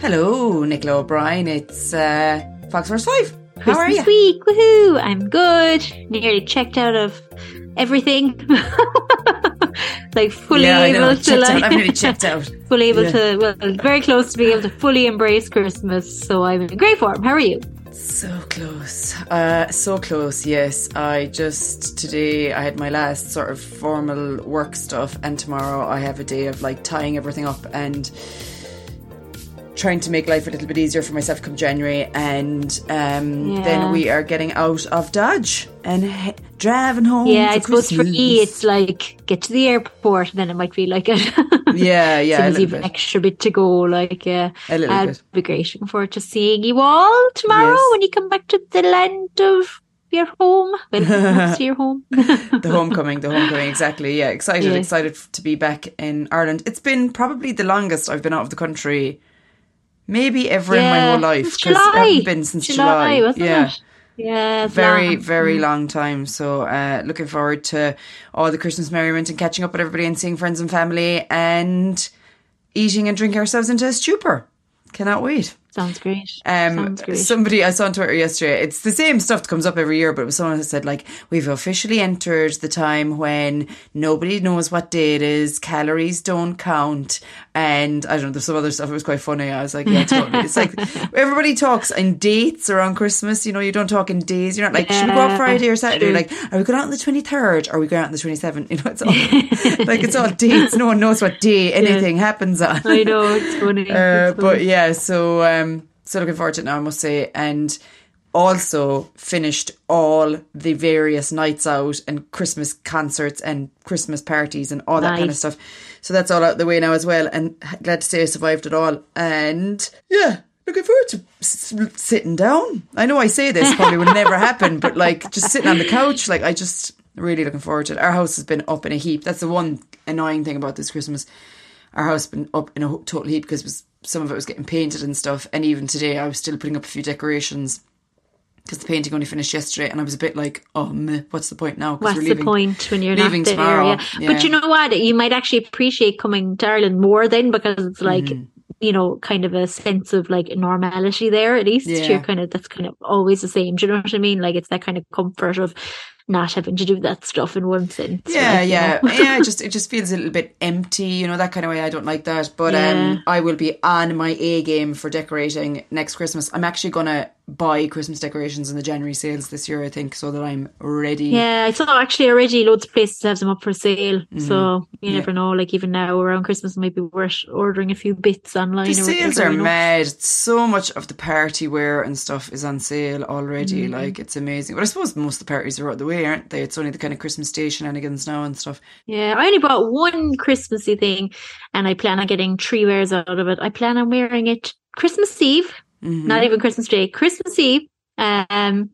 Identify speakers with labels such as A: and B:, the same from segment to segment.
A: Hello, Nicola O'Brien. It's uh, Fox Force 5. How are
B: Christmas
A: you?
B: week, woohoo! I'm good. Nearly checked out of everything. like fully
A: Yeah,
B: able to like
A: out. I'm really checked out.
B: fully able
A: Yeah.
B: to well very close to being able to fully embrace Christmas. So I'm in great form. How are you?
A: So close. Uh, so close, yes. I just, today, I had my last sort of formal work stuff, and tomorrow I have a day of like tying everything up and trying to make life a little bit easier for myself come January. And um,
B: Yeah.
A: then we are getting out of Dodge and he- driving home.
B: Yeah,
A: for
B: I suppose for
A: Christmas.
B: E it's like get to the airport and then it might feel like it.
A: Yeah, yeah, a
B: Seems even
A: bit.
B: extra bit to go, like yeah.
A: A little
B: I'd
A: bit.
B: be. Looking forward to seeing you all tomorrow
A: Yes.
B: when you come back to the land of your home. Well, to your home.
A: the homecoming, the homecoming, exactly. Yeah, excited,
B: Yeah.
A: excited to be back in Ireland. It's been probably the longest I've been out of the country, maybe ever in my whole life. because I haven't been since
B: July,
A: July.
B: wasn't
A: yeah.
B: it? Yeah,
A: Very,
B: long.
A: very long time. So, uh, looking forward to all the Christmas merriment and catching up with everybody and seeing friends and family and eating and drinking ourselves into a stupor. Cannot wait.
B: Sounds great.
A: Um,
B: Sounds great.
A: somebody I saw on Twitter yesterday. It's the same stuff that comes up every year, but it was someone who said like we've officially entered the time when nobody knows what day it is, calories don't count, and I don't know. There's some other stuff. It was quite funny. I was like, yeah, totally. it's like everybody talks in dates around Christmas. You know, you don't talk in days. You're not like should we go out Friday or Saturday?
B: true.
A: Like are we going out on the 23rd? Or are we going out on the 27th? You know, it's all like it's all dates. No one knows what day anything happens on.
B: I know it's funny.
A: Uh,
B: It's
A: but yeah, so um, so looking forward to it now, I must say, and also finished all the various nights out and Christmas concerts and Christmas parties and all that kind of stuff. So that's all out the way now as well, and glad to say I survived it all. And yeah. Looking forward to sitting down. I know I say this probably would never happen, but like just sitting on the couch, like I just really looking forward to it. Our house has been up in a heap. That's the one annoying thing about this Christmas our house been up in a total heap because it was, some of it was getting painted and stuff. And even today, I was still putting up a few decorations because the painting only finished yesterday. And I was a bit like, oh, meh, what's the point now?"
B: What's
A: we're
B: the point when you're
A: leaving tomorrow,
B: Yeah. But you know what? You might actually appreciate coming to Ireland more then because it's like,
A: Mm-hmm.
B: you know, kind of a sense of like normality there at least.
A: Yeah.
B: You're kind of, that's kind of always the same. Do you know what I mean? Like it's that kind of comfort of not having to do that stuff in one sense.
A: Yeah,
B: like, you
A: yeah,
B: know.
A: yeah. It just it just feels a little bit empty, you know that kind of way. I don't like that, but
B: Yeah.
A: um, I will be on my A game for decorating next Christmas. I'm actually gonna buy Christmas decorations in the January sales this year, I think, so that I'm ready.
B: Yeah, I saw actually already loads of places have them up for sale.
A: Mm-hmm.
B: So you never know. Like even now around Christmas, it might be worth ordering a few bits online.
A: The
B: or
A: sales
B: whatever,
A: are
B: you know.
A: mad. So much of the party wear and stuff is on sale already.
B: Mm-hmm.
A: Like it's amazing. But I suppose most of the parties are out the way, aren't they? It's only the kind of Christmas Day shenanigans now and stuff.
B: Yeah, I only bought one Christmassy thing, and I plan on getting three wears out of it. I plan on wearing it Christmas Eve,
A: Mm-hmm.
B: not even Christmas Day, Christmas Eve. Um,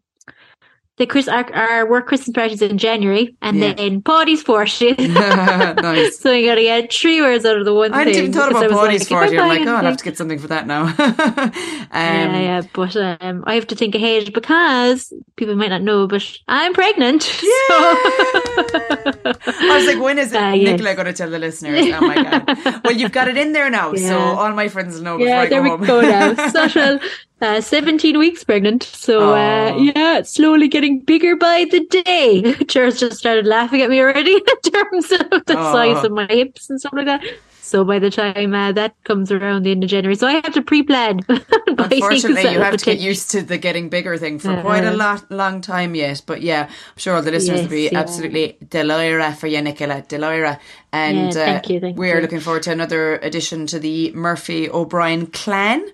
B: the Chris our, our work Christmas parties in January, and
A: Yeah.
B: then Paddy's 40th.
A: nice.
B: so you gotta get three words out of the one thing.
A: I hadn't
B: thing.
A: even thought about
B: I was
A: bodies
B: like, if
A: for you. I'm like, oh, I'll have to get something for that now. um,
B: yeah, yeah, but um, I have to think ahead because people might not know, but I'm pregnant. Yeah.
A: I was like, when is it?
B: Uh, yes.
A: Nicola going to tell the listeners? Oh my god! Well, you've got it in there now, so all my friends will know before
B: Yeah,
A: I
B: there
A: go
B: we
A: home.
B: go now. Subtle, uh, 17 weeks pregnant. So, uh, yeah, it's slowly getting bigger by the day. Charles just started laughing at me already in terms of the
A: Aw.
B: size of my hips and stuff like that. So by the time uh, that comes around the end of January, so I have to pre-plan. buy things
A: Unfortunately, you have to get used to the getting bigger thing for quite a
B: Uh-huh.
A: lot, long time yet. But yeah, I'm sure all the listeners will be
B: yeah.
A: absolutely Delira for you, Nicola. Delira. And
B: Yeah, thank
A: uh,
B: you, thank
A: we're
B: you.
A: looking forward to another addition to the Murphy O'Brien clan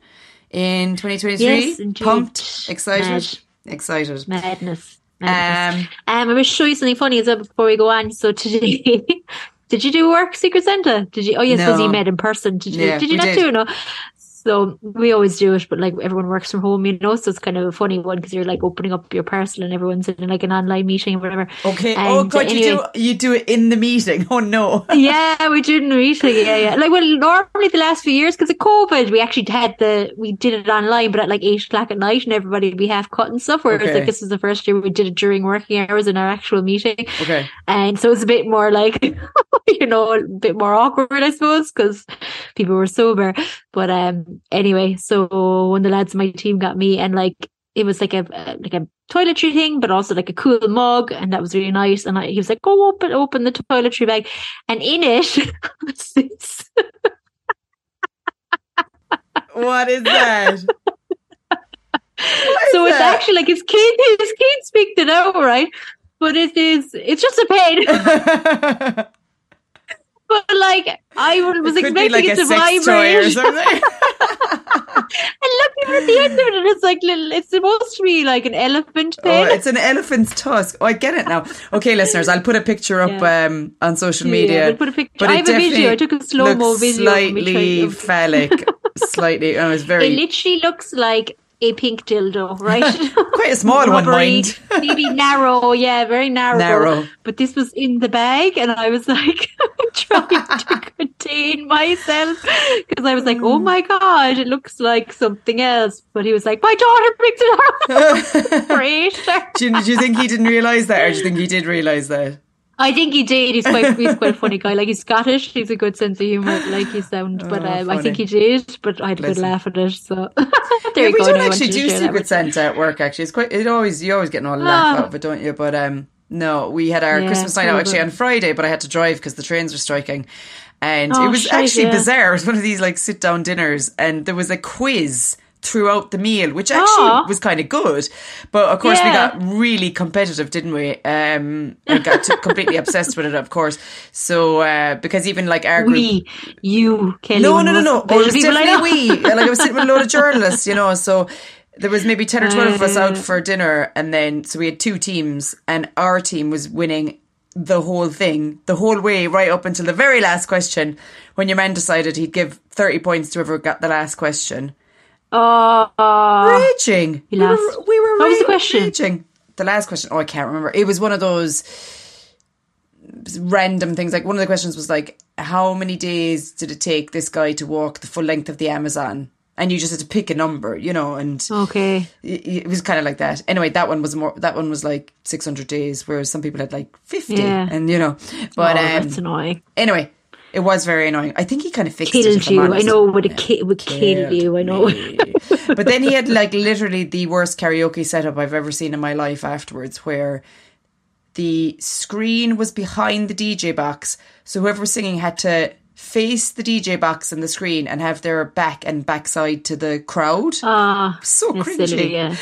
A: in 2023.
B: Yes, indeed.
A: Pumped, excited,
B: Mad.
A: excited.
B: Madness. Madness.
A: Um,
B: Um, I will show you something funny as well before we go on. So today, did you do work Secret Santa? Did you? Oh yes,
A: No.
B: you met in person? Did you?
A: Yeah,
B: did you not
A: did.
B: do no? So we always do it, but like everyone works from home, you know, so it's kind of a funny one because you're like opening up your parcel and everyone's in like an online meeting or whatever.
A: Okay.
B: And,
A: oh god, you do you do it in the meeting. Oh no.
B: yeah, we did in the meeting. Yeah, yeah. Like, well, normally the last few years, because of COVID, we actually had the, we did it online, but at like eight o'clock at night and everybody would be half cut and stuff. Whereas,
A: Okay.
B: like, this is the first year we did it during working hours in our actual meeting.
A: Okay.
B: And so it's a bit more like, you know, a bit more awkward, I suppose, because people were sober. But, um, anyway, so when the lads in my team got me and like, it was like a, like a toiletry thing, but also like a cool mug. And that was really nice. And I, he was like, go open, open the toiletry bag. And in it was this,
A: What is that? What
B: so it's
A: that?
B: actually like his kid, his kid speaked it out, right? But it is, it's just a pen. but like, I was
A: it
B: expecting
A: like
B: it
A: a
B: to
A: sex toy or
B: vibrate. And looking at the end of it, and it's like little. It's supposed to be like an elephant
A: Oh, it's an elephant's tusk. Oh, I get it now. Okay, listeners, I'll put a picture up um, on social
B: Yeah,
A: media.
B: we'll put a picture.
A: but
B: I have a video. I took a slow mo video.
A: Slightly phallic, slightly. Oh, it's very.
B: It literally looks like a pink dildo, right?
A: quite a small one, mind.
B: maybe narrow, yeah, very narrow.
A: Narrow.
B: But this was in the bag, and I was like trying to contain myself because I was like,
A: Mm.
B: "Oh my god, it looks like something else." But he was like, "My daughter picked it up." Great.
A: do, you, do you think he didn't realise that, or do you think he did realise that?
B: I think he did. He's quite he's quite a funny guy. Like he's Scottish. He's a good sense of humor. Like he sound, but
A: Oh,
B: um, I think he did. But I had a good laugh at it. So there
A: yeah, we
B: go.
A: don't
B: Now I
A: actually do Secret Santa at work. Actually, it's quite. It always you always get a laugh
B: Ah.
A: out of it, don't you? But um, no, we had our
B: Yeah,
A: Christmas night out actually on Friday, but I had to drive because the trains were striking, and
B: Oh,
A: it was
B: shite,
A: actually
B: yeah.
A: bizarre. It was one of these like sit down dinners, and there was a quiz throughout the meal, which actually
B: Aw.
A: was kind of good. But of course, we got really competitive, didn't we? Um, and got completely obsessed with it, of course. So uh, because even like our group,
B: We, you, Kelly.
A: no, no, no, no. It was definitely we. Like I was sitting with a load of journalists, you know. So there was maybe ten or twelve of us out
B: Uh.
A: for dinner, and then so we had two teams, and our team was winning the whole thing, the whole way, right up until the very last question, when your man decided he'd give thirty points to whoever got the last question.
B: Oh.
A: Raging. We were, we were
B: What was the question?
A: Raging. The last question. Oh, I can't remember. It was one of those random things. Like one of the questions was like, how many days did it take this guy to walk the full length of the Amazon? And you just had to pick a number, you know, and
B: okay.
A: it it was kind of like that. Anyway, that one was more. That one was like six hundred days, whereas some people had like fifty,
B: Yeah.
A: and you know. But
B: oh,
A: um,
B: that's annoying.
A: anyway, it was very annoying. I think he kind of fixed it.
B: Killed
A: I'm
B: you. I know would it, ki- would kill
A: Killed
B: you. I know.
A: but then he had like literally the worst karaoke setup I've ever seen in my life afterwards, where the screen was behind the DJ box. So whoever was singing had to face the DJ box and the screen and have their back and backside to the crowd.
B: Ah,
A: so cringy.
B: silly, yeah.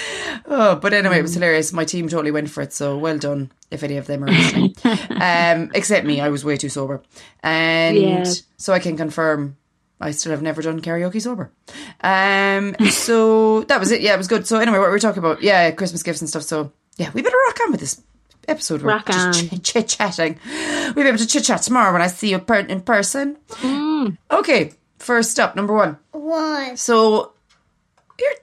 A: Oh, but anyway, it was hilarious. My team totally went for it, so well done if any of them are listening. um, except me, I was way too sober, and
B: Yeah.
A: so I can confirm I still have never done karaoke sober. Um, so that was it. Yeah, it was good. So anyway, what we were talking about, yeah, Christmas gifts and stuff. So yeah, we better rock on with this episode. We're
B: Rock
A: just
B: on.
A: chit chatting. We'll be able to chit chat tomorrow when I see you per- in person.
B: Mm.
A: Okay, first up, number one.
C: One.
A: So here,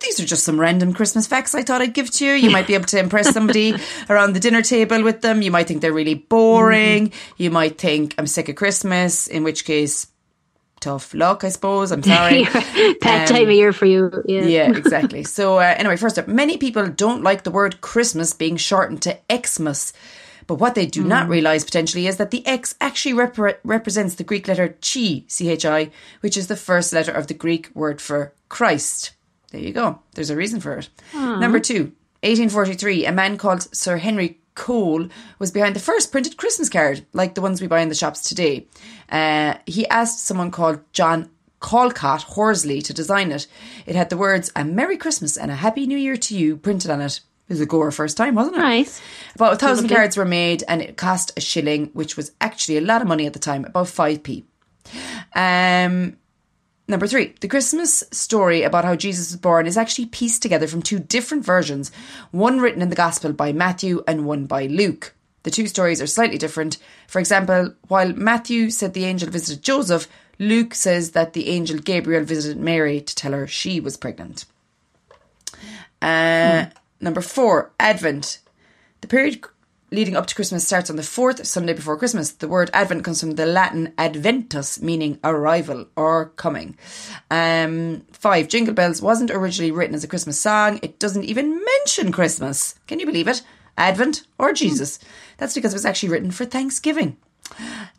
A: these are just some random Christmas facts I thought I'd give to you. You might be able to impress somebody around the dinner table with them. You might think they're really boring. You might think I'm sick of Christmas, in which case, tough luck, I suppose. I'm sorry.
B: Bad time of year for you. Yeah.
A: yeah, exactly. So, uh, anyway, first up, many people don't like the word Christmas being shortened to Xmas. But what they do not realize potentially is that the X actually repre- represents the Greek letter chi, C H I, which is the first letter of the Greek word for Christ. There you go. There's a reason for it. Number two, 1843, a man called Sir Henry Cole was behind the first printed Christmas card, like the ones we buy in the shops today. Uh, he asked someone called John Callcott Horsley to design it. It had the words "A Merry Christmas and a Happy New Year to you" printed on it. It was a goer first time, wasn't it?
B: Nice.
A: About a thousand
B: Lovely.
A: cards were made, and it cost a shilling, which was actually a lot of money at the time, about five p. Um, number three, the Christmas story about how Jesus was born is actually pieced together from two different versions, one written in the Gospel by Matthew and one by Luke. The two stories are slightly different. For example, while Matthew said the angel visited Joseph, Luke says that the angel Gabriel visited Mary to tell her she was pregnant. Uh, Number four, Advent. The period leading up to Christmas starts on the fourth Sunday before Christmas. The word Advent comes from the Latin adventus, meaning arrival or coming. Um, five, Jingle Bells wasn't originally written as a Christmas song. It doesn't even mention Christmas. Can you believe it? Advent or Jesus. That's because it was actually written for Thanksgiving.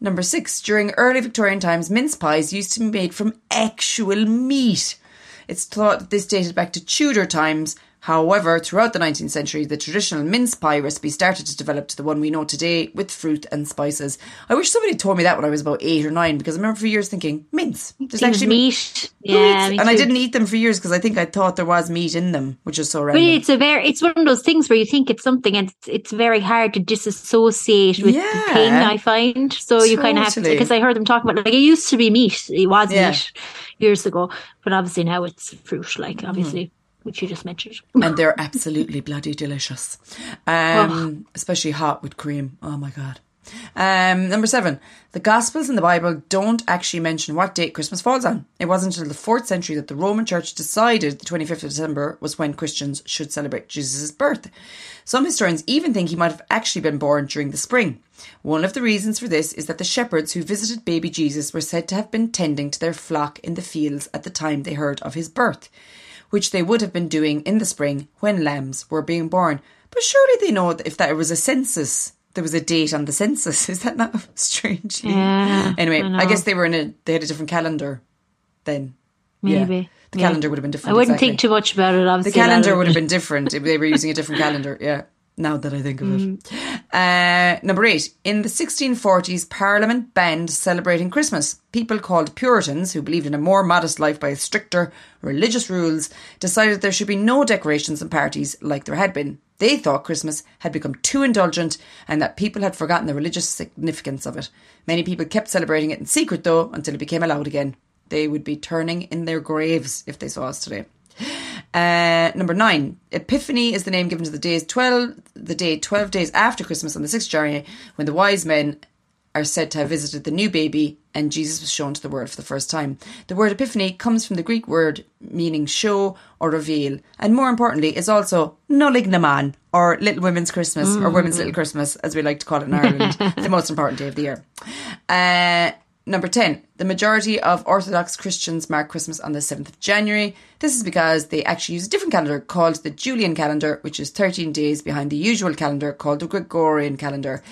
A: Number six, during early Victorian times, mince pies used to be made from actual meat. It's thought that this dated back to Tudor times. However, throughout the 19th century, the traditional mince pie recipe started to develop to the one we know today with fruit and spices. I wish somebody told me that when I was about eight or nine because I remember for years thinking, mince. There's actually
B: meat. Yeah, me
A: and I didn't eat them for years because I think I thought there was meat in them, which is so
B: But it's a very, it's one of those things where you think it's something and it's, it's very hard to disassociate with
A: Yeah.
B: the thing, I find. So you kind of have to, because I heard them talk about, like, it used to be meat. It was
A: Yeah.
B: meat years ago. But obviously now it's fruit,
A: Mm-hmm.
B: like, obviously, which you just mentioned.
A: and they're absolutely bloody delicious. Um, especially hot with cream. Oh my god. Um, number seven, the Gospels in the Bible don't actually mention what date Christmas falls on. It wasn't until the fourth century that the Roman Church decided the 25th of December was when Christians should celebrate Jesus' birth. Some historians even think he might have actually been born during the spring. One of the reasons for this is that the shepherds who visited baby Jesus were said to have been tending to their flock in the fields at the time they heard of his birth which they would have been doing in the spring when lambs were being born. But surely they know that if there was a census, there was a date on the census. Is that not strange?
B: Yeah,
A: Anyway,
B: I
A: I, guess they were in a they had a different calendar then. Yeah.
B: Maybe.
A: The
B: Yeah.
A: calendar would have been different.
B: I wouldn't
A: exactly.
B: think too much about it,
A: The
B: obviously. lot
A: calendar would have been different if they were using a different calendar. Yeah. Now that I think of
B: Mm.
A: it. Uh, number eight. In the 1640s, Parliament banned celebrating Christmas. People called Puritans, who believed in a more modest life by stricter religious rules, decided there should be no decorations and parties like there had been. They thought Christmas had become too indulgent and that people had forgotten the religious significance of it. Many people kept celebrating it in secret, though, until it became allowed again. They would be turning in their graves if they saw us today. Uh, number nine, Epiphany is the name given to the days twelve, the day twelve days after Christmas on the sixth January, when the wise men are said to have visited the new baby and Jesus was shown to the world for the first time. The word Epiphany comes from the Greek word meaning show or reveal, and more importantly, is also Nollaig na mBan or Little Women's Christmas or Women's Little Christmas, as we like to call it in Ireland, the most important day of the year. Uh, Number 10. The majority of Orthodox Christians mark Christmas on the 7th of January. This is because they actually use a different calendar called the Julian calendar, which is 13 days behind the usual calendar called the Gregorian calendar.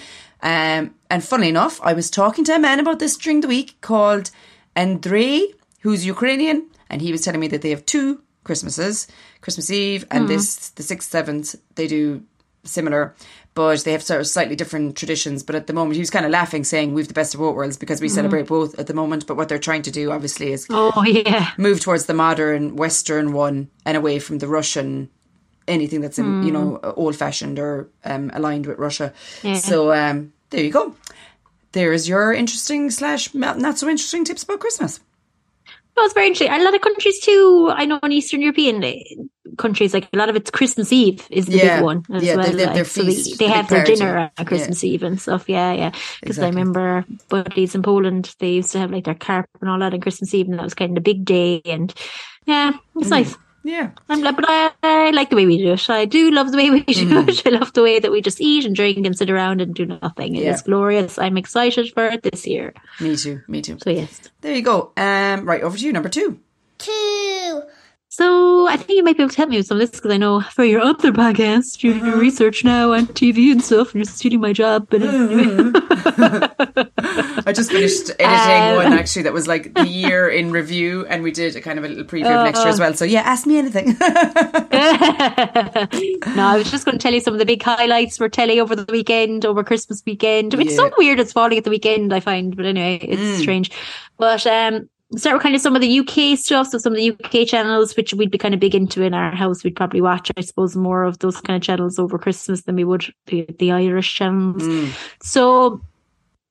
A: Um, and funnily enough, I was talking to a man about this during the week called Andrei, who's Ukrainian, and he was telling me that they have two Christmases, Christmas Eve and this, the 6th, 7th, they do similar, but they have sort of slightly different traditions. But at the moment, he was kind of laughing, saying we've the best of both worlds because we celebrate both at the moment. But what they're trying to do, obviously, is
B: Oh, yeah.
A: move towards the modern Western one and away from the Russian. Anything that's in, you know old fashioned or um, aligned with Russia. Yeah. So um, there you go. There is your interesting slash not so interesting tips about Christmas.
B: No, it's very interesting. A lot of countries too. I know in Eastern European countries, like a lot of it's Christmas Eve is the
A: Yeah.
B: big one as
A: Yeah, they-
B: well.
A: they have their
B: like, so they- they, have their
A: party.
B: dinner on Christmas Eve and stuff. Yeah, yeah. Because I remember buddies in Poland, they used to have like their carp and all that on Christmas Eve, and that was kind of the big day. And yeah, it's
A: Mm.
B: nice.
A: Yeah,
B: I'm like, but I, I like the way we do it. I do love the way we do
A: Mm.
B: it. I love the way that we just eat and drink and sit around and do nothing. It
A: Yeah.
B: is glorious. I'm excited for it this year.
A: me too. Me too.
B: So yes.
A: There you go. Um, right over to you, number two.
C: two,
B: So I think you might be able to help me with some of this because I know for your other podcast, you're doing research now on TV and stuff, and you're stealing my job. But anyway.
A: I just finished editing
B: Um,
A: one actually that was like the year in review, and we did a kind of a little preview of next year as
B: Oh.
A: well. So yeah, ask me anything.
B: no, I was just going to tell you some of the big highlights for telly over the weekend, over Christmas weekend. It's so weird it's falling at the weekend, I find, but anyway, it's strange. But um, start with kind of some of the UK stuff. So some of the UK channels, which we'd be kind of big into in our house, we'd probably watch, I suppose, more of those kind of channels over Christmas than we would the, the Irish channels. Mm. So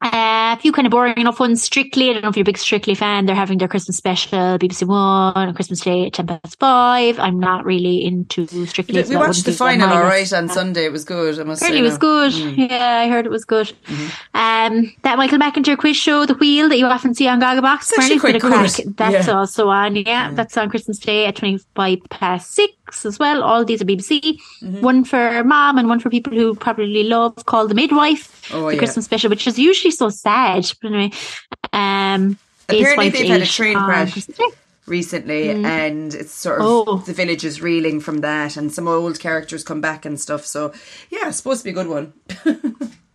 B: Uh, a few kind of boring enough ones. Strictly, I don't know if you're a big Strictly fan. They're having their Christmas special, BBC One, on Christmas Day at ten past five. I'm not really into Strictly.
A: We, we watched the final, all right, on Sunday. It was good. I must
B: Heard
A: say.
B: it was good.
A: Mm.
B: Yeah, I heard it was good.
A: Mm-hmm.
B: Um, that Michael McIntyre quiz show, The Wheel, that you often see on Gogglebox.
A: It's actually quite good.
B: crack. That's
A: Yeah.
B: also on. Yeah, that's on Christmas Day at 25 past six as well. All these are BBC.
A: Mm-hmm.
B: One for mom and one for people who probably love Call the Midwife.
A: Oh,
B: the
A: yeah.
B: Christmas special, which is usually so sad. But anyway, um,
A: Apparently they've had a train crash.
B: Christmas
A: recently, and it's sort of
B: Oh.
A: the village is reeling from that, and some old characters come back and stuff. So yeah, it's supposed to be a good one.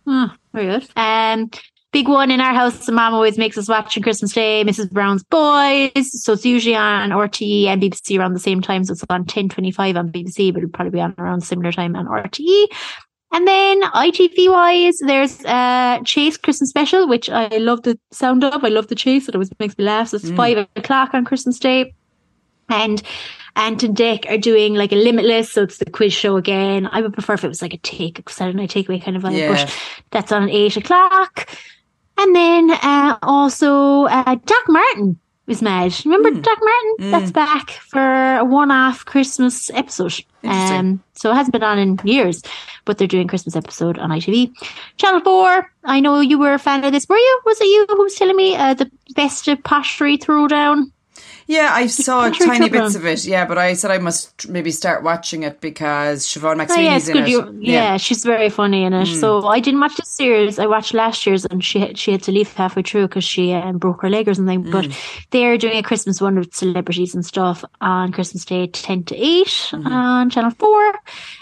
B: Oh, very good. Um, big one in our house. Mom always makes us watch on Christmas Day, Mrs. Brown's Boys. So it's usually on RTE and BBC around the same time. So it's on ten twenty five on BBC, but it'll probably be on around similar time on RTE. And then ITV wise, there's uh Chase Christmas special, which I love the sound of. I love the chase. It always makes me laugh. So it's five o'clock on Christmas Day. And Ant and Dec are doing like a limitless, so it's the quiz show again. I would prefer if it was like a take Saturday night takeaway kind of vibe,
A: Yeah.
B: but that's on at eight o'clock. And then uh, also uh, Doc Martin is mad. Remember
A: Hmm.
B: Doc Martin? That's back for a one-off Christmas episode. Um, so it hasn't been on in years, but they're doing Christmas episode on ITV. Channel Four. I know you were a fan of this. Were you? Was it you who was telling me uh, the best of pottery throwdown?
A: Yeah, I saw tiny bits of it. Yeah, but I said I must maybe start watching it because Siobhan
B: Oh yeah,
A: in it.
B: You, yeah. she's very funny in it. Hmm. So I didn't watch this series. I watched last year's, and she had, she had to leave halfway through because she um, broke her leg or something. Hmm. But they're doing a Christmas one with celebrities and stuff on Christmas Day, ten to 8 mm-hmm. on Channel Four,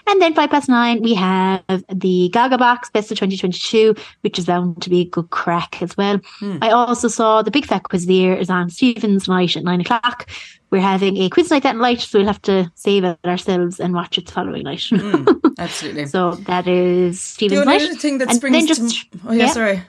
B: and then five past nine we have the Gogglebox Best of Twenty Twenty Two, which is bound to be a good crack as well. Hmm. I also saw the Big Fat Quiz of the Year is on Stephen's night at nine o'clock. We're having a quiz night that night, so we'll have to save it ourselves and watch it the following night.
A: Hmm, absolutely.
B: So that is
A: the
B: Stephen's
A: only
B: night.
A: thing that
B: And
A: springs
B: just-
A: to oh yeah,
B: yeah.
A: sorry.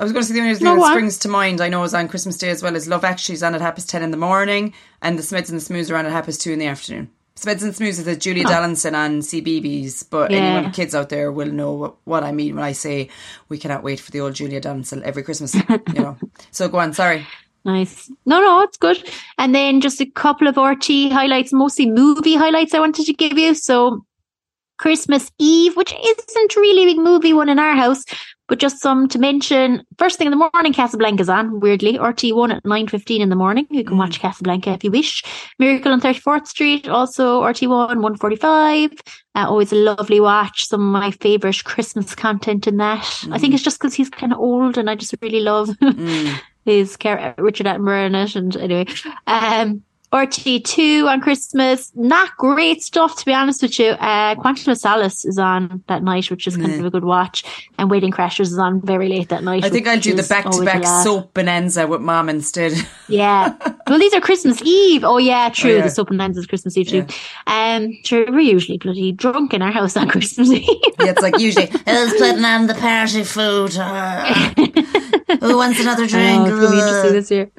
A: I was going to say the only thing
B: No,
A: that springs to mind I know is on Christmas Day as well is Love Actually is on at half past ten in the morning, and the Smeds and the Smoos are on at half past two in the afternoon. Smeds and Smoos is a Julia Donaldson on CBeebies, but
B: Yeah.
A: anyone with kids out there will know what, what I mean when I say we cannot wait for the old Julia Donaldson every Christmas. you know. So go on. Sorry.
B: Nice. No, no, it's good. And then just a couple of RT highlights, mostly movie highlights I wanted to give you. So Christmas Eve, which isn't really a big movie one in our house, but just some to mention. First thing in the morning, Casablanca's on, weirdly. RT1 at 9.15 in the morning. You can mm. watch Casablanca if you wish. Miracle on 34th Street, also RT1, 145. Uh, always a lovely watch. Some of my favourite Christmas content in that. I think mm. it's just because he's kind of old and I just really love his char- Richard Attenborough in it. And anyway, um, RT2 on Christmas, not great stuff to be honest with you. Uh, Quantum of Solace is on that night, which is kind of a good watch, and Wedding Crashers is on very late that night.
A: I think I'll do the back to back soap bonanza with mom instead.
B: Yeah. Well, these are Christmas Eve. Oh yeah, true.
A: yeah.
B: The soap and is Christmas Eve too. Um, sure, we're usually bloody drunk in our house on Christmas Eve.
A: yeah, it's like usually who's putting on the party food? Who wants another drink?
B: Oh, be interesting this year.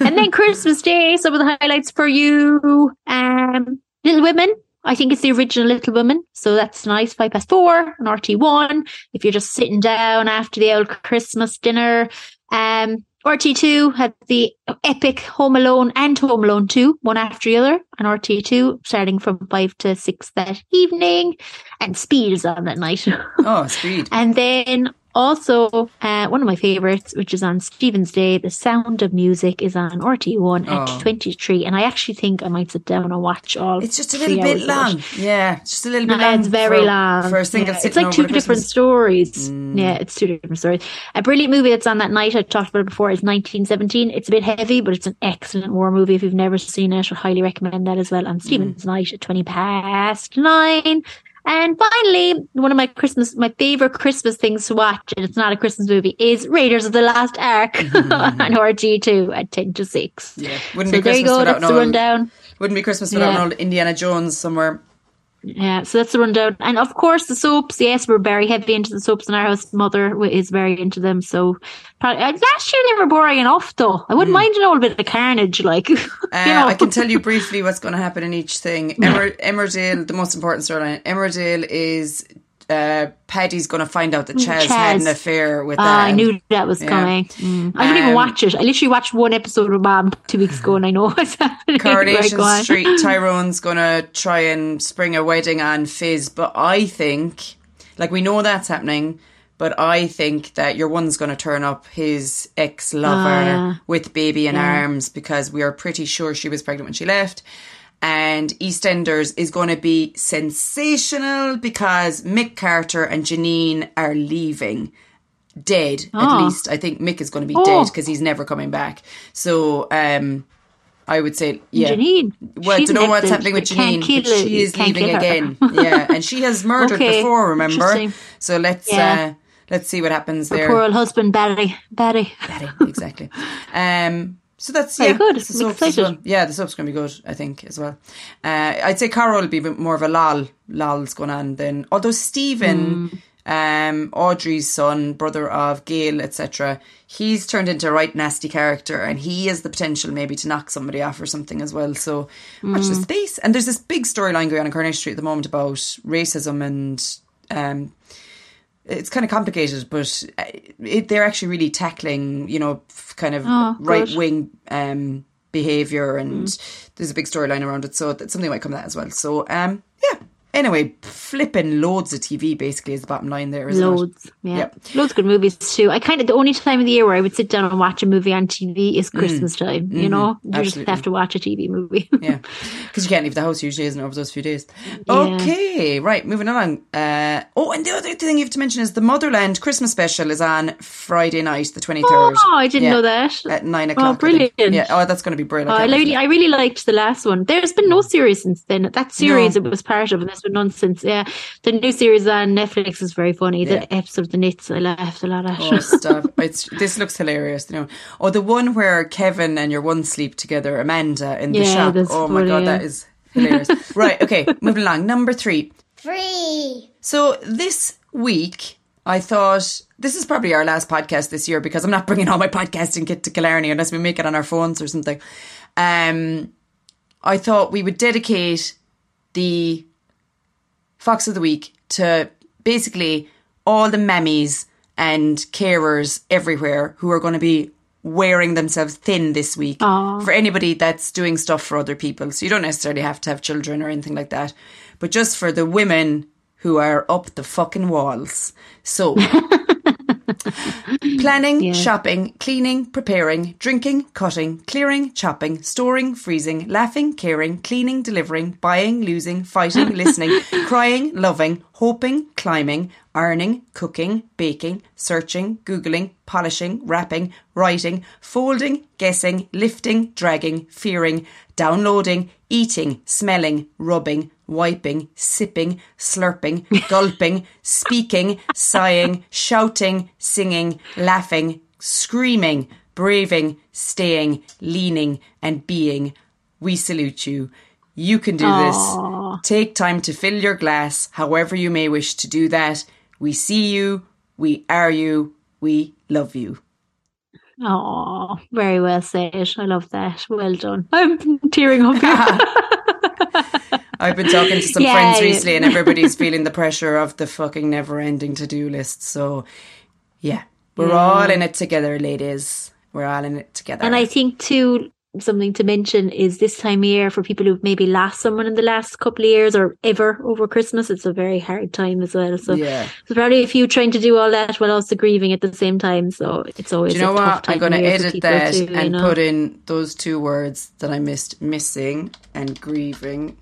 B: and then Christmas Day, some of the highlights for you. Um, Little Women. I think it's the original Little Women, so that's nice. Five past four on RT one. If you're just sitting down after the old Christmas dinner, um, RT two had the epic Home Alone and Home Alone two, one after the other, on RT two, starting from five to six that evening, and Speed is on that night.
A: Oh, speed.
B: And then also, uh, one of my favorites, which is on Stephen's Day, The Sound of Music is on RT1 at
A: Oh.
B: 23. And I actually think I might sit down and watch all.
A: It's just a little bit
B: hours of it.
A: long. Yeah, it's just a little bit long.
B: it's very
A: for,
B: long.
A: For a single
B: Yeah, It's like two different
A: Christmas.
B: stories. Yeah, it's two different stories. A brilliant movie that's on that night, I talked about it before, is 1917. It's a bit heavy, but it's an excellent war movie. If you've never seen it, I highly recommend that as well on Stephen's Night at 20 past nine. And finally, one of my Christmas, my favorite Christmas things to watch, and it's not a Christmas movie, is Raiders of the Last Ark on RT2 at 10 to 6.
A: Yeah, wouldn't
B: So
A: be
B: there you
A: Christmas
B: go,
A: without
B: that's the rundown.
A: Wouldn't be Christmas without
B: Yeah.
A: an old Indiana Jones somewhere.
B: Yeah, so that's the rundown. And of course, the soaps. Yes, we're very heavy into the soaps in our house. Mother is very into them. So probably, uh, last year they were boring enough, though. I wouldn't mind an old bit of carnage, like you.
A: Uh,
B: know.
A: I can tell you briefly what's going to happen in each thing. Emer- Emmerdale, the most important storyline. Emmerdale is uh, Paddy's going to find out that Chas,
B: Chas.
A: had an affair with
B: Ah,
A: that.
B: I knew that was
A: Yeah.
B: coming. Mm. I didn't even
A: Um,
B: watch it. I literally watched one episode of Mom two weeks ago, and I know what's happening.
A: Coronation
B: Right, go.
A: Street, Tyrone's gonna try and spring a wedding on Fizz, but I think, like, we know that's happening, but I think that your one's gonna turn up his ex lover
B: Ah, yeah.
A: with baby in arms because we are pretty sure she was pregnant when she left. And EastEnders is going to be sensational because Mick Carter and Janine are leaving dead at
B: Oh.
A: least. I think Mick is going to be
B: Oh.
A: dead because he's never coming back. So um, I would say, yeah.
B: Janine.
A: Well,
B: she's
A: do you know what's happening with Janine? She is leaving again. yeah, and she has murdered
B: Okay,
A: before. Remember? So let's
B: Yeah.
A: uh, let's see what happens there.
B: Poor old husband, Barry. Barry.
A: Betty, exactly. Um, so that's
B: Very
A: yeah,
B: good.
A: the
B: I'm excited.
A: well. Yeah, the soap's going to be good, I think, as well. Uh, I'd say Carol will be a bit more of a lol, lol's going on then. Although Stephen,
B: Hmm.
A: um, Audrey's son, brother of Gail, etc., he's turned into a right nasty character, and he has the potential maybe to knock somebody off or something as well. So watch
B: Hmm.
A: the space. And there's this big storyline going on in Coronation Street at the moment about racism and. Um, it's kind of complicated, but uh, it, they're actually really tackling, you know, kind of
B: Oh,
A: right wing um, behavior, and there's a big storyline around it. So that something might come of that as well. So um, yeah. Anyway, flipping loads of TV basically is the bottom line there, isn't
B: Loads. Yeah.
A: Yep.
B: Loads of good movies too. I kind of, the only time of the year where I would sit down and watch a movie on TV is Christmas time. You know, you just
A: Mm. Mm-hmm.
B: Have to watch a TV movie.
A: Yeah, because you can't leave the house usually, isn't it, over those few days? Okay, right, moving along. Uh, oh, and the other thing you have to mention is the Motherland Christmas special is on Friday night, the twenty third.
B: Oh, I didn't know that.
A: At nine o'clock. I think.
B: brilliant.
A: Yeah. Oh, that's going to be brilliant.
B: Oh, I
A: can't wait for
B: really. I really liked the last one. There's been no series since then. That series
A: No.
B: it was part of, and there's been none since. Yeah, the new series on Netflix is very funny.
A: Yeah.
B: The episode of the Nits, I laughed a lot at.
A: Oh, stop. It's, this looks hilarious. You know. Oh, the one where Kevin and your one sleep together, Amanda, in the
B: Yeah,
A: shop.
B: that's
A: Oh my
B: funny,
A: God,
B: yeah.
A: that is hilarious. right, okay, moving along. Number three.
C: Free.
A: So this week, I thought this is probably our last podcast this year because I'm not bringing all my podcasting kit to Killarney unless we make it on our phones or something. Um, I thought we would dedicate the Fox of the Week to basically all the mammies and carers everywhere who are going to be wearing themselves thin this week
B: Aw.
A: for anybody that's doing stuff for other people. So you don't necessarily have to have children or anything like that, but just for the women who are up the fucking walls. So Planning, shopping, cleaning, preparing, drinking, cutting, clearing, chopping, storing, freezing, laughing, caring, cleaning, delivering, buying, losing, fighting, listening, crying, loving, hoping, climbing, ironing, cooking, baking, searching, googling, polishing, wrapping, writing, folding, guessing, lifting, dragging, fearing, downloading, eating, smelling, rubbing, wiping, sipping, slurping, gulping, speaking, sighing, shouting, singing, laughing, screaming, braving, staying, leaning, and being. We salute you. You can do
B: Aw.
A: this. Take time to fill your glass, however you may wish to do that. We see you. We are you. We love you.
B: Oh, very well said. I love that. Well done. I'm tearing up.
A: I've been talking to some
B: Yeah.
A: friends recently, and everybody's feeling the pressure of the fucking never-ending to-do list. So, yeah, we're all in it together, ladies. We're all in it together.
B: And I think too, something to mention is this time of year for people who've maybe lost someone in the last couple of years or ever over Christmas, it's a very hard time as well. So
A: Yeah.
B: there's probably a few trying to do all that while also grieving at the same time. So it's always
A: Do you know
B: a tough
A: what?
B: time
A: I'm going to
B: of year for
A: edit that
B: too, you
A: and
B: know?
A: put in those two words that I missed: missing and grieving.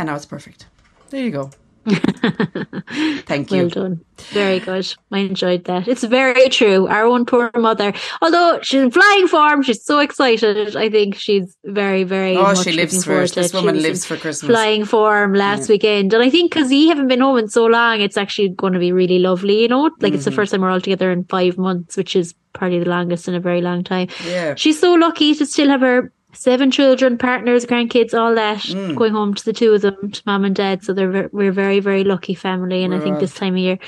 A: And now it's perfect. There you go. Thank you.
B: Well done. Very good. I enjoyed that. It's very true. Our own poor mother, although she's in flying form, she's so excited. I think she's very, very.
A: Oh,
B: much
A: she lives for it. This woman lives for Christmas.
B: Flying form last weekend, and I think because you haven't been home in so long, it's actually going to be really lovely. You know, like
A: Mm-hmm.
B: it's the first time we're all together in five months, which is probably the longest in a very long time.
A: Yeah.
B: She's so lucky to still have her seven children, partners, grandkids, all that
A: Mm.
B: going home to the two of them, to mom and dad. So they're we're a very very lucky family, and I
A: We're
B: think
A: all-
B: this time of year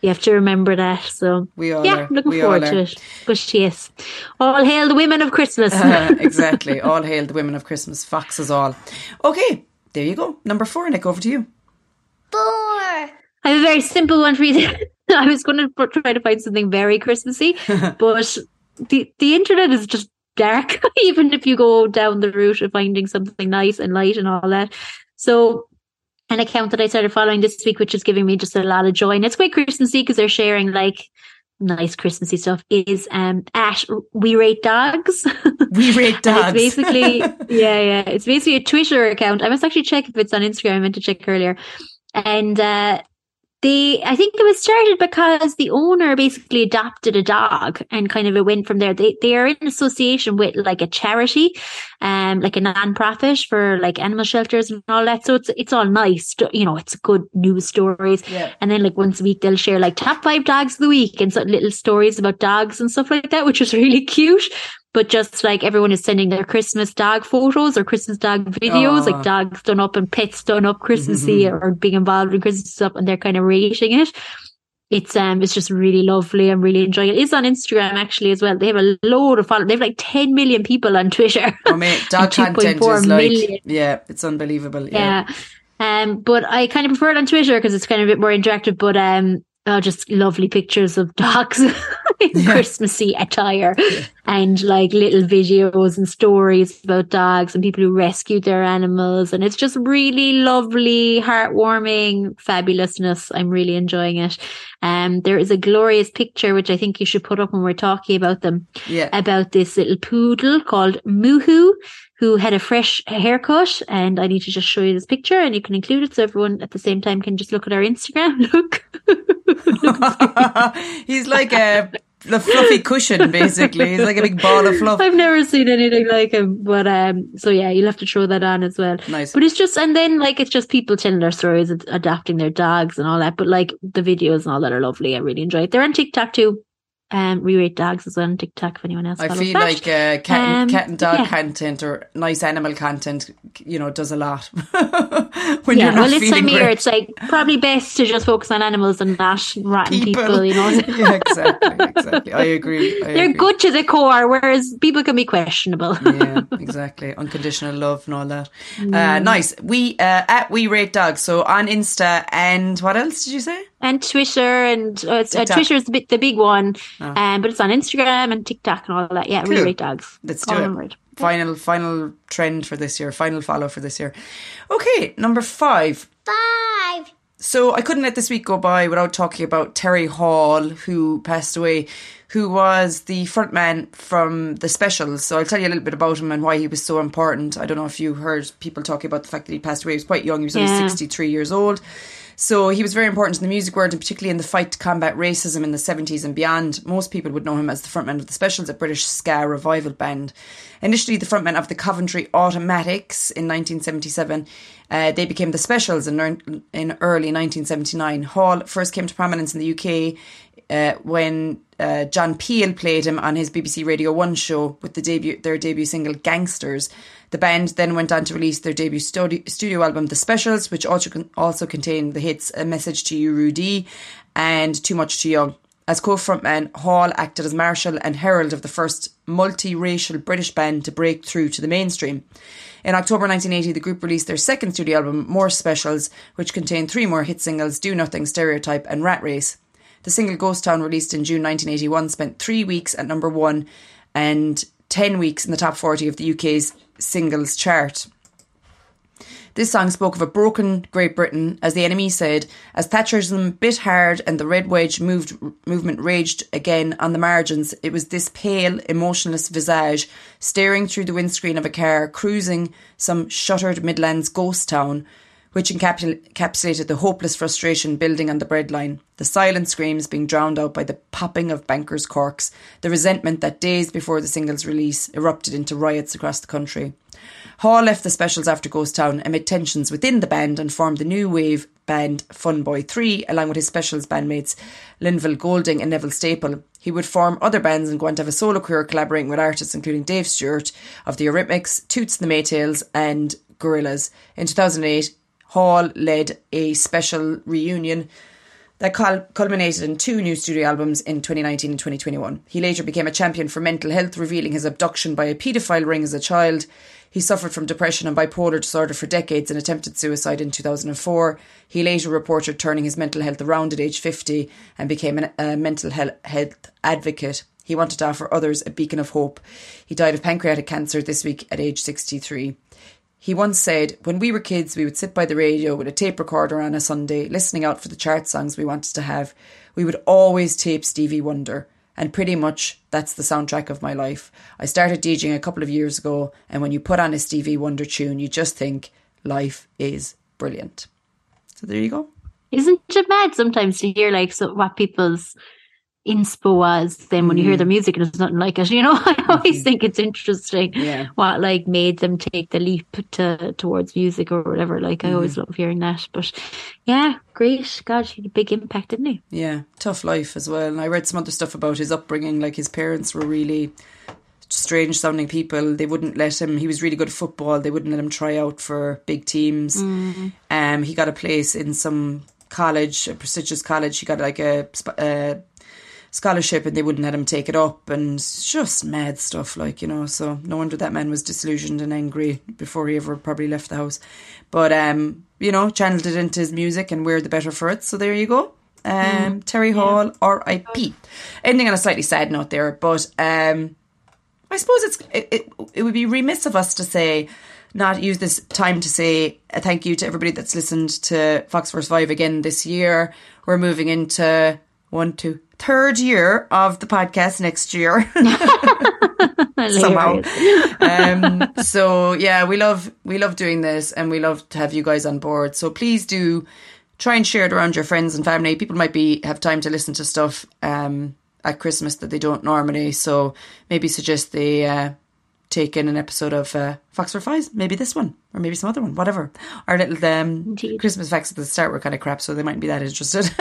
B: you have to remember that. So
A: We all
B: yeah,
A: are.
B: looking
A: We
B: forward to it. But yes, all hail the women of Christmas.
A: Uh, exactly. All hail the women of Christmas. Foxes all. Okay, there you go. Number four, Nick, over to you.
C: Four.
B: I have a very simple one for you. I was going to try to find something very Christmassy, but the the internet is just dark. Even if you go down the route of finding something nice and light and all that. So, an account that I started following this week, which is giving me just a lot of joy, and it's quite Christmassy because they're sharing like nice Christmassy stuff. Is um at We Rate Dogs.
A: We rate dogs.
B: It's basically, yeah, yeah. It's basically a Twitter account. I must actually check if it's on Instagram. I meant to check earlier. And uh, they, I think it was started because the owner basically adopted a dog and kind of it went from there. They, they are in association with like a charity, um, like a non-profit for like animal shelters and all that. So it's, it's all nice. You know, it's good news stories.
A: Yeah.
B: And then like once a week they'll share like top five dogs of the week and some little stories about dogs and stuff like that, which is really cute but just like everyone is sending their Christmas dog photos or Christmas dog videos,
A: Aw.
B: like dogs done up and pets done up Christmassy
A: Mhm.
B: or being involved in Christmas stuff, and they're kind of rating it. It's um, it's just really lovely. I'm really enjoying it. It's on Instagram actually as well. They have a load of followers. They have like 10 million people on Twitter.
A: Oh, mate, dog content
B: 2.4
A: is like, yeah, it's unbelievable. Yeah.
B: Yeah. Um, but I kind of prefer it on Twitter because it's kind of a bit more interactive, but um, oh, just lovely pictures of dogs in
A: Yeah.
B: Christmassy attire and like little videos and stories about dogs and people who rescued their animals. And it's just really lovely, heartwarming, fabulousness. I'm really enjoying it. Um, there is a glorious picture, which I think you should put up when we're talking about them
A: Yeah.
B: about this little poodle called Muhu who had a fresh haircut. And I need to just show you this picture and you can include it so everyone at the same time can just look at our Instagram. Look.
A: He's like a, the fluffy cushion, basically. He's like a big ball of fluff.
B: I've never seen anything like him. But um so yeah, you'll have to throw that on as well.
A: Nice.
B: But it's just and then like it's just people telling their stories, ad- adapting their dogs and all that. But like the videos and all that are lovely. I really enjoy it. They're on TikTok too. Um we rate dogs as well on TikTok if anyone else
A: I feel
B: that.
A: like uh, cat, and,
B: Um,
A: cat and dog
B: yeah.
A: content or nice animal content, you know, does a lot when
B: yeah,
A: you're not
B: well, this
A: feeling
B: time of year, it's like probably best to just focus on animals and not rotten people. you know,
A: yeah, exactly, exactly. I agree. I
B: they're
A: agree.
B: good to the core, whereas people can be questionable.
A: yeah, exactly. Unconditional love and all that.
B: Mm.
A: Uh, nice. We uh, at we rate dogs. So on Insta and what else did you say?
B: And Twitter and uh, it's- uh,
A: TikTok.
B: Twitter's the, the big one,
A: Oh.
B: um, but it's on Instagram and TikTok and all that. Yeah,
A: Cool.
B: we rate dogs.
A: Let's do
B: one
A: it.
B: word.
A: Final final trend for this year. Final follow for this year. Okay, number five.
C: Five.
A: So I couldn't let this week go by without talking about Terry Hall, who passed away, who was the frontman from the specials. So I'll tell you a little bit about him and why he was so important. I don't know if you heard people talking about the fact that he passed away. He was quite young. He was only 63 years old. So he was very important in the music world and particularly in the fight to combat racism in the 70s and beyond. Most people would know him as the frontman of the Specials, a British ska revival band. Initially the frontman of the Coventry Automatics in 1977, uh, they became the Specials in, in early 1979. Hall first came to prominence in the UK uh, when uh, John Peel played him on his BBC Radio 1 show with the debut their debut single Gangsters. The band then went on to release their debut studio, studio album The Specials, which also also contained the hits A Message to You Rudy and Too Much Too Young. As co-frontman, Hall acted as marshal and herald of the first multiracial British band to break through to the mainstream. In October 1980, the group released their second studio album, More Specials, which contained three more hit singles, Do Nothing, Stereotype and Rat Race. The single Ghost Town, released in June 1981, spent three weeks at number one and 10 weeks in the top 40 of the UK's singles chart. This song spoke of a broken Great Britain, as the enemy said, as Thatcherism bit hard and the red wedge moved, movement raged again on the margins. It was this pale, emotionless visage staring through the windscreen of a car cruising some shuttered Midlands ghost town, which encapsulated the hopeless frustration building on the breadline, the silent screams being drowned out by the popping of bankers' corks, the resentment that days before the single's release erupted into riots across the country. Hall left the specials after Ghost Town amid tensions within the band and formed the new wave band Funboy 3 along with his specials bandmates Lynval Golding and Neville Staple. He would form other bands and go on to have a solo career collaborating with artists including Dave Stewart of the Eurythmics, Toots and the Maytals and Gorillaz. In 2008, Hall led a special reunion that culminated in two new studio albums in 2019 and 2021. He later became a champion for mental health, revealing his abduction by a paedophile ring as a child. He suffered from depression and bipolar disorder for decades and attempted suicide in 2004. He later reported turning his mental health around at age 50 and became a mental health advocate. He wanted to offer others a beacon of hope. He died of pancreatic cancer this week at age 63. He once said, When we were kids, we would sit by the radio with a tape recorder on a Sunday, listening out for the chart songs we wanted to have. We would always tape Stevie Wonder, and pretty much that's the soundtrack of my life. I started DJing a couple of years ago, and when you put on a Stevie Wonder tune, you just think life is brilliant. So there you go.
B: Isn't it mad sometimes to hear like so what people's inspo was then when you hear mm. the music and it's nothing like it you know i always mm-hmm. think it's interesting
A: yeah.
B: what like made them take the leap to towards music or whatever like i always mm-hmm. love hearing that but yeah great god he had a big impact didn't he
A: yeah tough life as well and i read some other stuff about his upbringing like his parents were really strange sounding people they wouldn't let him he was really good at football they wouldn't let him try out for big teams
B: mm.
A: um he got a place in some college a prestigious college he got like a, a scholarship and they wouldn't let him take it up and just mad stuff like you know so no wonder that man was disillusioned and angry before he ever probably left the house but um you know channeled it into his music and we're the better for it so there you go um mm, terry hall yeah. r.i.p ending on a slightly sad note there but um i suppose it's it, it, it would be remiss of us to say not use this time to say a thank you to everybody that's listened to Fox Force 5 again this year. We're moving into one, two, third year of the podcast next year. Somehow. um, so yeah, we love we love doing this and we love to have you guys on board. So please do try and share it around your friends and family. People might be have time to listen to stuff um, at Christmas that they don't normally. So maybe suggest they uh, take in an episode of uh, Fox Force Fives, maybe this one, or maybe some other one, whatever. Our little um, Christmas facts at the start were kind of crap, so they mightn't be that interested.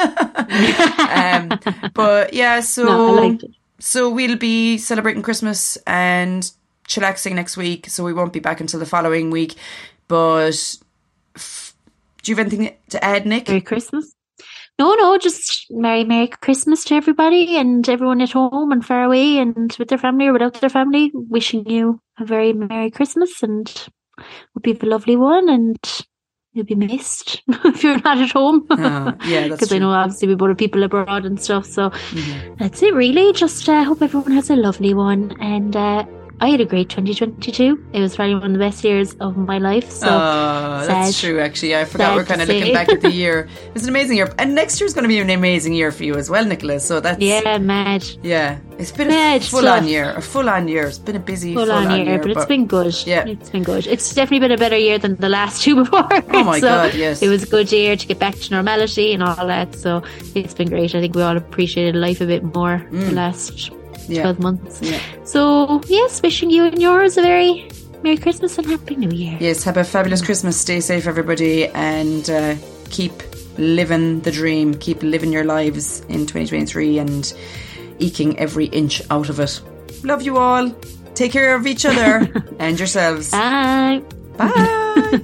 A: um, but yeah, so
B: no,
A: so we'll be celebrating Christmas and chillaxing next week, so we won't be back until the following week. But f- do you have anything to add, Nick?
B: Merry Christmas. No, no, just Merry Merry Christmas to everybody and everyone at home and far away and with their family or without their family. Wishing you a very Merry Christmas and you have a lovely one and you'll be missed if you're not at home.
A: Uh, yeah,
B: because I know obviously we both have people abroad and stuff. So mm-hmm. that's it, really. Just uh, hope everyone has a lovely one and. Uh, I had a great 2022. It was probably one of the best years of my life. So
A: oh, that's true. Actually, I forgot we're kind of looking back at the year. It was an amazing year, and next year's going to be an amazing year for you as well, Nicholas. So that's
B: yeah, mad.
A: Yeah, it's been mad a full-on year. A full-on year. It's been a busy full-on, full-on year, year,
B: but, been good. Yeah, it's been good. It's definitely been a better year than the last two before.
A: Oh my so god, yes.
B: It was a good year to get back to normality and all that. So it's been great. I think we all appreciated life a bit more mm. the last yeah. 12 months.
A: Yeah.
B: So, yes, wishing you and yours a very Merry Christmas and Happy New Year.
A: Yes, have a fabulous Christmas. Stay safe, everybody, and uh, keep living the dream. Keep living your lives in 2023 and eking every inch out of it. Love you all. Take care of each other and yourselves.
B: Bye.